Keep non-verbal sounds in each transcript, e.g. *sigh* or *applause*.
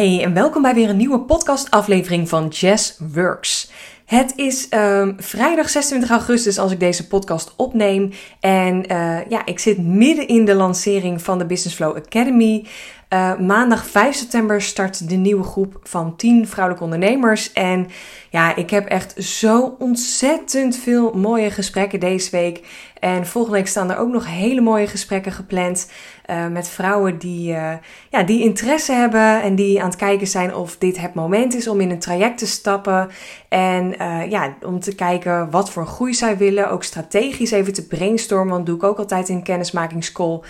Hey en welkom bij weer een nieuwe podcastaflevering van Jazz Works. Het is um, vrijdag 26 augustus als ik deze podcast opneem. En uh, ja, ik zit midden in de lancering van de Business Flow Academy. Uh, maandag 5 september start de nieuwe groep van 10 vrouwelijke ondernemers. En ja, ik heb echt zo ontzettend veel mooie gesprekken deze week. En volgende week staan er ook nog hele mooie gesprekken gepland. Uh, met vrouwen die, uh, ja, die interesse hebben en die aan het kijken zijn of dit het moment is om in een traject te stappen. En ja, om te kijken wat voor groei zij willen. Ook strategisch even te brainstormen. Want doe ik ook altijd in kennismakingscall.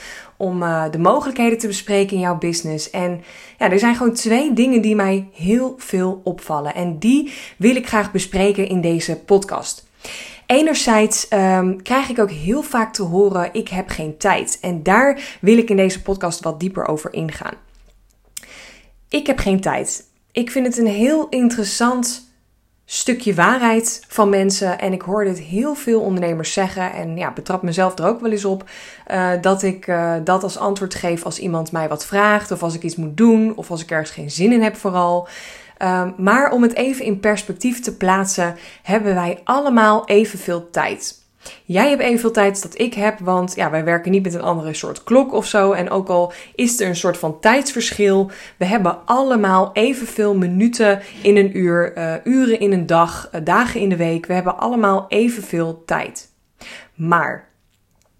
Om de mogelijkheden te bespreken in jouw business. En ja, er zijn gewoon twee dingen die mij heel veel opvallen. En die wil ik graag bespreken in deze podcast. Enerzijds um, krijg ik ook heel vaak te horen: ik heb geen tijd. En daar wil ik in deze podcast wat dieper over ingaan. Ik heb geen tijd. Ik vind het een heel interessant stukje waarheid van mensen. En ik hoor dit heel veel ondernemers zeggen. En ja, betrap mezelf er ook wel eens op. Uh, dat ik uh, dat als antwoord geef als iemand mij wat vraagt. Of als ik iets moet doen. Of als ik ergens geen zin in heb vooral. Um, maar om het even in perspectief te plaatsen, hebben wij allemaal evenveel tijd. Jij hebt evenveel tijd dat ik heb, want ja, wij werken niet met een andere soort klok of zo. En ook al is er een soort van tijdsverschil, we hebben allemaal evenveel minuten in een uur, uh, uren in een dag, uh, dagen in de week. We hebben allemaal evenveel tijd. Maar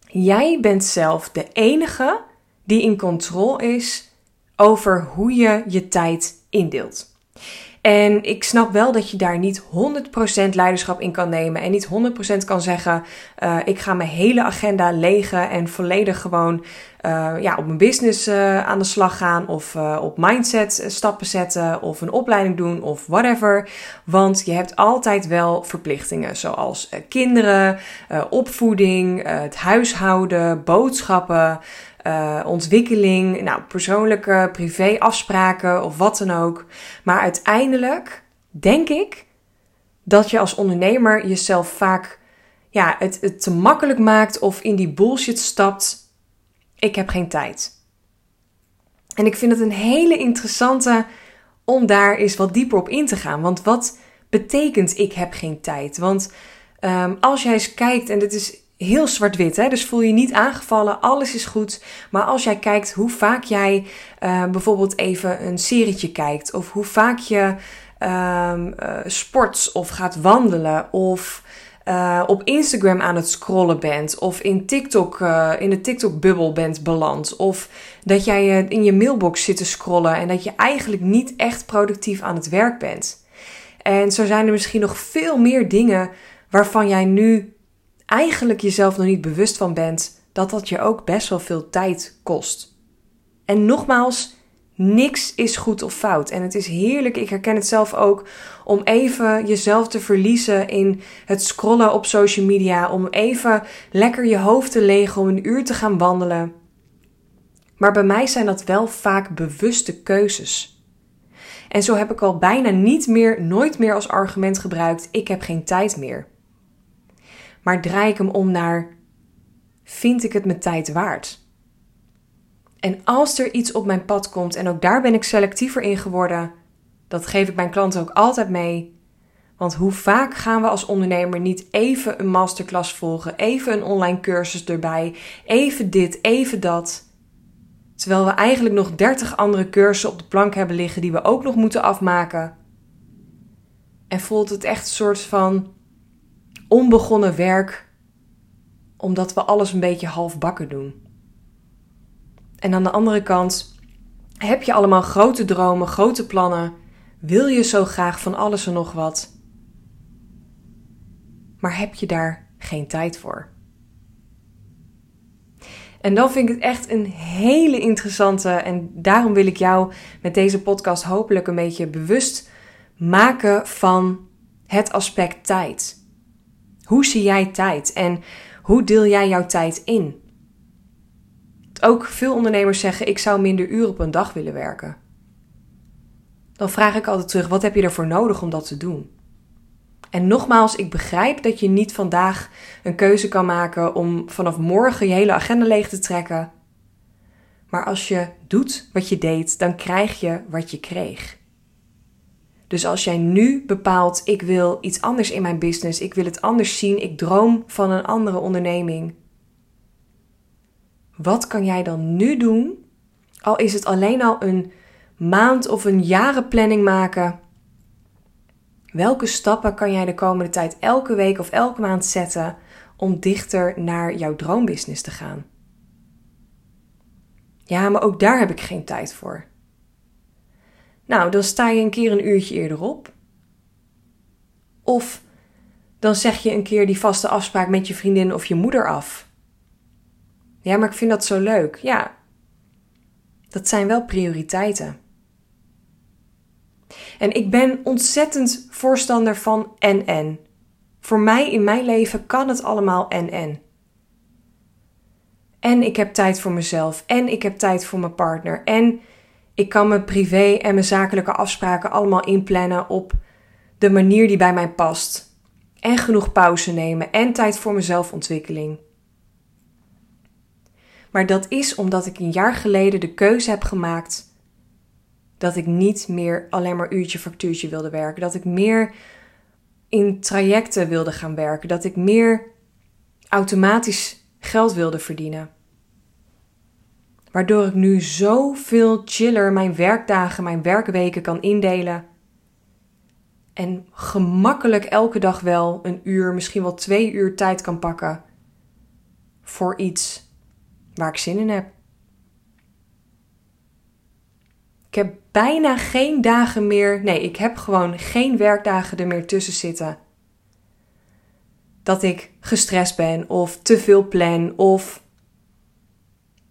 jij bent zelf de enige die in controle is over hoe je je tijd indeelt. En ik snap wel dat je daar niet 100% leiderschap in kan nemen. En niet 100% kan zeggen: uh, ik ga mijn hele agenda legen en volledig gewoon uh, ja, op mijn business uh, aan de slag gaan. Of op mindset stappen zetten. Of een opleiding doen of whatever. Want je hebt altijd wel verplichtingen. Zoals kinderen, opvoeding, het huishouden, boodschappen uh, ontwikkeling, nou, persoonlijke privé afspraken of wat dan ook. Maar uiteindelijk denk ik dat je als ondernemer jezelf vaak ja, het, te makkelijk maakt of in die bullshit stapt. Ik heb geen tijd. En ik vind het een hele interessante om daar eens wat dieper op in te gaan. Want wat betekent ik heb geen tijd? Want um, als jij eens kijkt, en dit is heel zwart-wit. Hè? Dus voel je niet aangevallen, alles is goed. Maar als jij kijkt hoe vaak jij uh, bijvoorbeeld even een serietje kijkt, of hoe vaak je uh, uh, sport of gaat wandelen, of uh, op Instagram aan het scrollen bent, of in TikTok, in de TikTok-bubbel bent beland, of dat jij in je mailbox zit te scrollen en dat je eigenlijk niet echt productief aan het werk bent. En zo zijn er misschien nog veel meer dingen waarvan jij nu eigenlijk jezelf nog niet bewust van bent dat dat je ook best wel veel tijd kost. En nogmaals, niks is goed of fout. En het is heerlijk, ik herken het zelf ook, om even jezelf te verliezen in het scrollen op social media. Om even lekker je hoofd te legen, om een uur te gaan wandelen. Maar bij mij zijn dat wel vaak bewuste keuzes. En zo heb ik al bijna niet meer, nooit meer als argument gebruikt: ik heb geen tijd meer maar draai ik hem om naar: vind ik het mijn tijd waard? En als er iets op mijn pad komt, en ook daar ben ik selectiever in geworden, dat geef ik mijn klanten ook altijd mee. Want hoe vaak gaan we als ondernemer niet even een masterclass volgen, even een online cursus erbij, even dit, even dat. Terwijl we eigenlijk nog 30 andere cursussen op de plank hebben liggen die we ook nog moeten afmaken. En voelt het echt een soort van onbegonnen werk, omdat we alles een beetje halfbakken doen. En aan de andere kant heb je allemaal grote dromen, grote plannen, wil je zo graag van alles en nog wat, maar heb je daar geen tijd voor. En dan vind ik het echt een hele interessante en daarom wil ik jou met deze podcast hopelijk een beetje bewust maken van het aspect tijd. Hoe zie jij tijd en hoe deel jij jouw tijd in? Ook veel ondernemers zeggen: ik zou minder uren op een dag willen werken. Dan vraag ik altijd terug: wat heb je ervoor nodig om dat te doen? En nogmaals, ik begrijp dat je niet vandaag een keuze kan maken om vanaf morgen je hele agenda leeg te trekken. Maar als je doet wat je deed, dan krijg je wat je kreeg. Dus als jij nu bepaalt, ik wil iets anders in mijn business, ik wil het anders zien, ik droom van een andere onderneming. Wat kan jij dan nu doen? Al is het alleen al een maand of een jarenplanning maken. Welke stappen kan jij de komende tijd elke week of elke maand zetten om dichter naar jouw droombusiness te gaan? Ja, maar ook daar heb ik geen tijd voor. Nou, dan sta je een keer een uurtje eerder op. Of dan zeg je een keer die vaste afspraak met je vriendin of je moeder af. Ja, maar ik vind dat zo leuk. Ja, dat zijn wel prioriteiten. En ik ben ontzettend voorstander van en-en. Voor mij in mijn leven kan het allemaal en-en. En ik heb tijd voor mezelf. En ik heb tijd voor mijn partner. En ik kan mijn privé en mijn zakelijke afspraken allemaal inplannen op de manier die bij mij past. En genoeg pauze nemen en tijd voor mezelfontwikkeling. Maar dat is omdat ik een jaar geleden de keuze heb gemaakt dat ik niet meer alleen maar uurtje factuurtje wilde werken. Dat ik meer in trajecten wilde gaan werken. Dat ik meer automatisch geld wilde verdienen. Waardoor ik nu zoveel chiller mijn werkdagen, mijn werkweken kan indelen. En gemakkelijk elke dag wel een uur, misschien wel twee uur tijd kan pakken voor iets waar ik zin in heb. Ik heb bijna geen dagen meer. Nee, ik heb gewoon geen werkdagen er meer tussen zitten. Dat ik gestrest ben of te veel plan of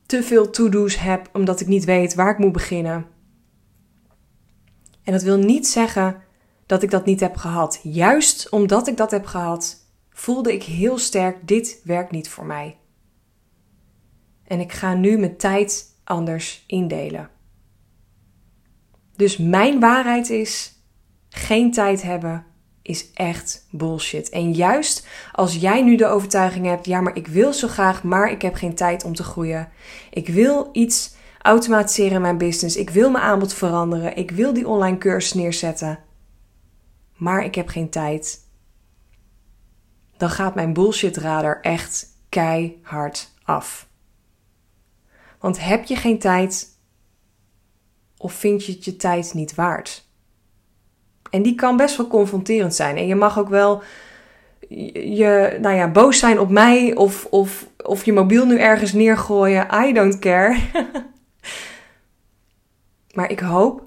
te veel to-do's heb omdat ik niet weet waar ik moet beginnen. En dat wil niet zeggen dat ik dat niet heb gehad. Juist omdat ik dat heb gehad, voelde ik heel sterk: dit werkt niet voor mij. En ik ga nu mijn tijd anders indelen. Dus mijn waarheid is: geen tijd hebben is echt bullshit. En juist als jij nu de overtuiging hebt: ja, maar ik wil zo graag, maar ik heb geen tijd om te groeien. Ik wil iets automatiseren in mijn business. Ik wil mijn aanbod veranderen. Ik wil die online cursus neerzetten. Maar ik heb geen tijd. Dan gaat mijn bullshit radar echt keihard af. Want heb je geen tijd, of vind je het je tijd niet waard? En die kan best wel confronterend zijn. En je mag ook wel je, nou ja, boos zijn op mij of, of, of je mobiel nu ergens neergooien. I don't care. *laughs* maar ik hoop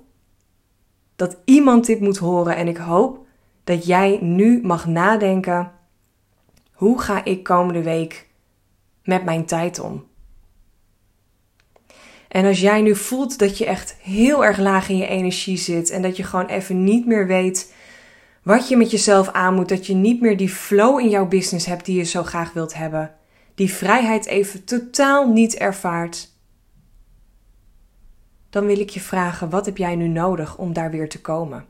dat iemand dit moet horen. En ik hoop dat jij nu mag nadenken: hoe ga ik komende week met mijn tijd om? En als jij nu voelt dat je echt heel erg laag in je energie zit en dat je gewoon even niet meer weet wat je met jezelf aan moet, dat je niet meer die flow in jouw business hebt die je zo graag wilt hebben, die vrijheid even totaal niet ervaart, dan wil ik je vragen: wat heb jij nu nodig om daar weer te komen?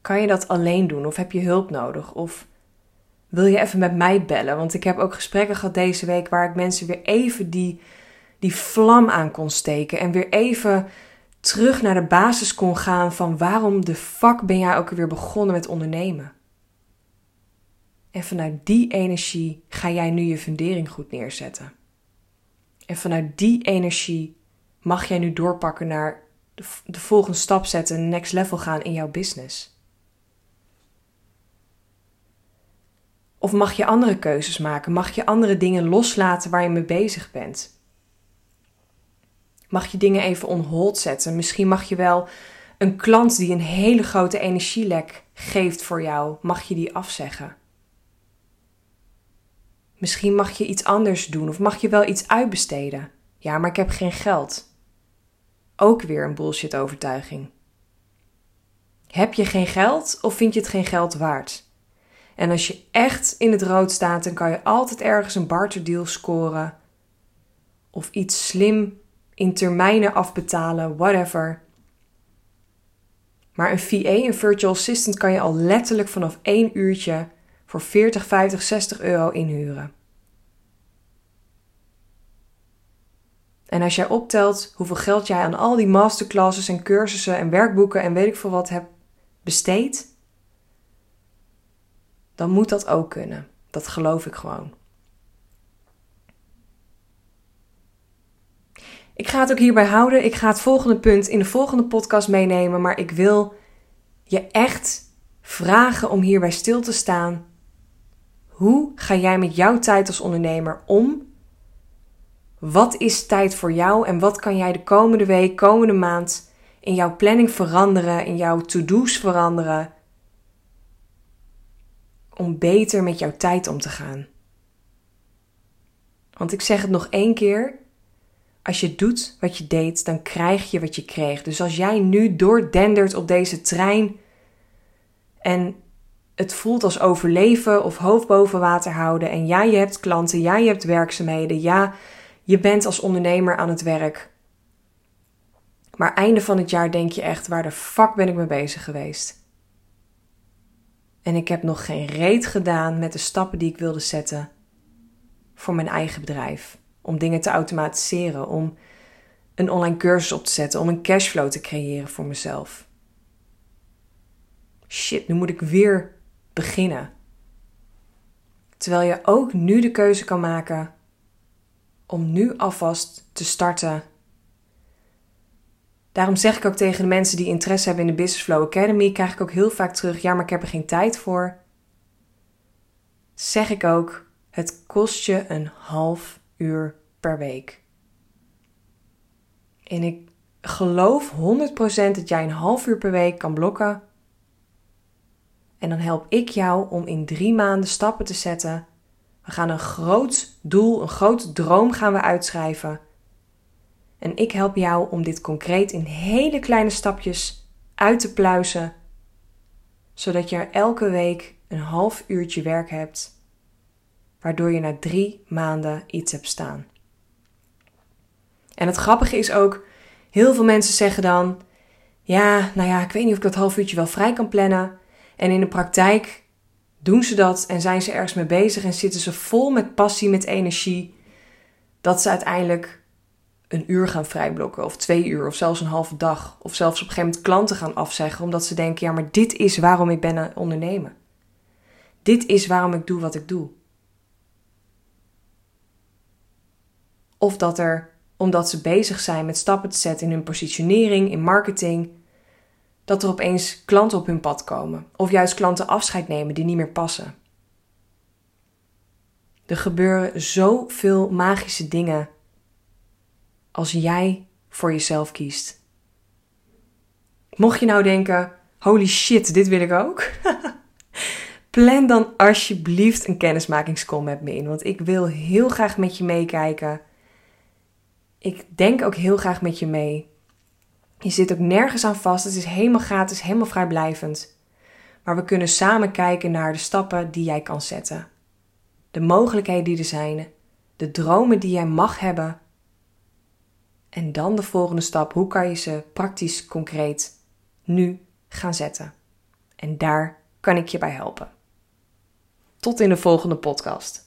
Kan je dat alleen doen of heb je hulp nodig? Of wil je even met mij bellen? Want ik heb ook gesprekken gehad deze week waar ik mensen weer even die, die vlam aan kon steken. En weer even terug naar de basis kon gaan van waarom de fuck ben jij ook weer begonnen met ondernemen? En vanuit die energie ga jij nu je fundering goed neerzetten. En vanuit die energie mag jij nu doorpakken naar de, de volgende stap zetten, next level gaan in jouw business. Of mag je andere keuzes maken? Mag je andere dingen loslaten waar je mee bezig bent? Mag je dingen even on hold zetten? Misschien mag je wel een klant die een hele grote energielek geeft voor jou, mag je die afzeggen? Misschien mag je iets anders doen of mag je wel iets uitbesteden. Ja, maar ik heb geen geld. Ook weer een bullshit overtuiging. Heb je geen geld of vind je het geen geld waard? En als je echt in het rood staat, dan kan je altijd ergens een barterdeal scoren. Of iets slim in termijnen afbetalen, whatever. Maar een VA, een virtual assistant, kan je al letterlijk vanaf één uurtje voor 40, 50, 60 euro inhuren. En als jij optelt hoeveel geld jij aan al die masterclasses en cursussen en werkboeken en weet ik veel wat hebt besteed, dan moet dat ook kunnen. Dat geloof ik gewoon. Ik ga het ook hierbij houden. Ik ga het volgende punt in de volgende podcast meenemen. Maar ik wil je echt vragen om hierbij stil te staan. Hoe ga jij met jouw tijd als ondernemer om? Wat is tijd voor jou en wat kan jij de komende week, komende maand in jouw planning veranderen, in jouw to-do's veranderen? Om beter met jouw tijd om te gaan. Want ik zeg het nog één keer: als je doet wat je deed, dan krijg je wat je kreeg. Dus als jij nu doordendert op deze trein en het voelt als overleven of hoofd boven water houden en ja, je hebt klanten, ja, je hebt werkzaamheden, ja, je bent als ondernemer aan het werk. Maar einde van het jaar denk je echt, waar de fuck ben ik mee bezig geweest? En ik heb nog geen reet gedaan met de stappen die ik wilde zetten voor mijn eigen bedrijf om dingen te automatiseren, om een online cursus op te zetten, om een cashflow te creëren voor mezelf. Shit, nu moet ik weer beginnen. Terwijl je ook nu de keuze kan maken om nu alvast te starten. Daarom zeg ik ook tegen de mensen die interesse hebben in de Business Flow Academy, krijg ik ook heel vaak terug: ja, maar ik heb er geen tijd voor. Zeg ik ook: het kost je een half uur per week. En ik geloof 100% dat jij een half uur per week kan blokken. En dan help ik jou om in drie maanden stappen te zetten. We gaan een groot doel, een groot droom gaan we uitschrijven. En ik help jou om dit concreet in hele kleine stapjes uit te pluizen, zodat je er elke week een half uurtje werk hebt waardoor je na drie maanden iets hebt staan. En het grappige is ook, heel veel mensen zeggen dan: Ja, nou ja, ik weet niet of ik dat half uurtje wel vrij kan plannen. En in de praktijk doen ze dat en zijn ze ergens mee bezig en zitten ze vol met passie, met energie, dat ze uiteindelijk een uur gaan vrijblokken, of twee uur, of zelfs een halve dag, of zelfs op een gegeven moment klanten gaan afzeggen, omdat ze denken: ja, maar dit is waarom ik ben aan ondernemen. Dit is waarom ik doe wat ik doe. Of dat er, omdat ze bezig zijn met stappen te zetten in hun positionering, in marketing, dat er opeens klanten op hun pad komen. Of juist klanten afscheid nemen die niet meer passen. Er gebeuren zoveel magische dingen als jij voor jezelf kiest. Mocht je nou denken: holy shit, dit wil ik ook. *laughs* Plan dan alsjeblieft een kennismakingscall met me in, want ik wil heel graag met je meekijken ik denk ook heel graag met je mee. Je zit ook nergens aan vast. Het is helemaal gratis, helemaal vrijblijvend. Maar we kunnen samen kijken naar de stappen die jij kan zetten. De mogelijkheden die er zijn. De dromen die jij mag hebben. En dan de volgende stap. Hoe kan je ze praktisch, concreet nu gaan zetten? En daar kan ik je bij helpen. Tot in de volgende podcast.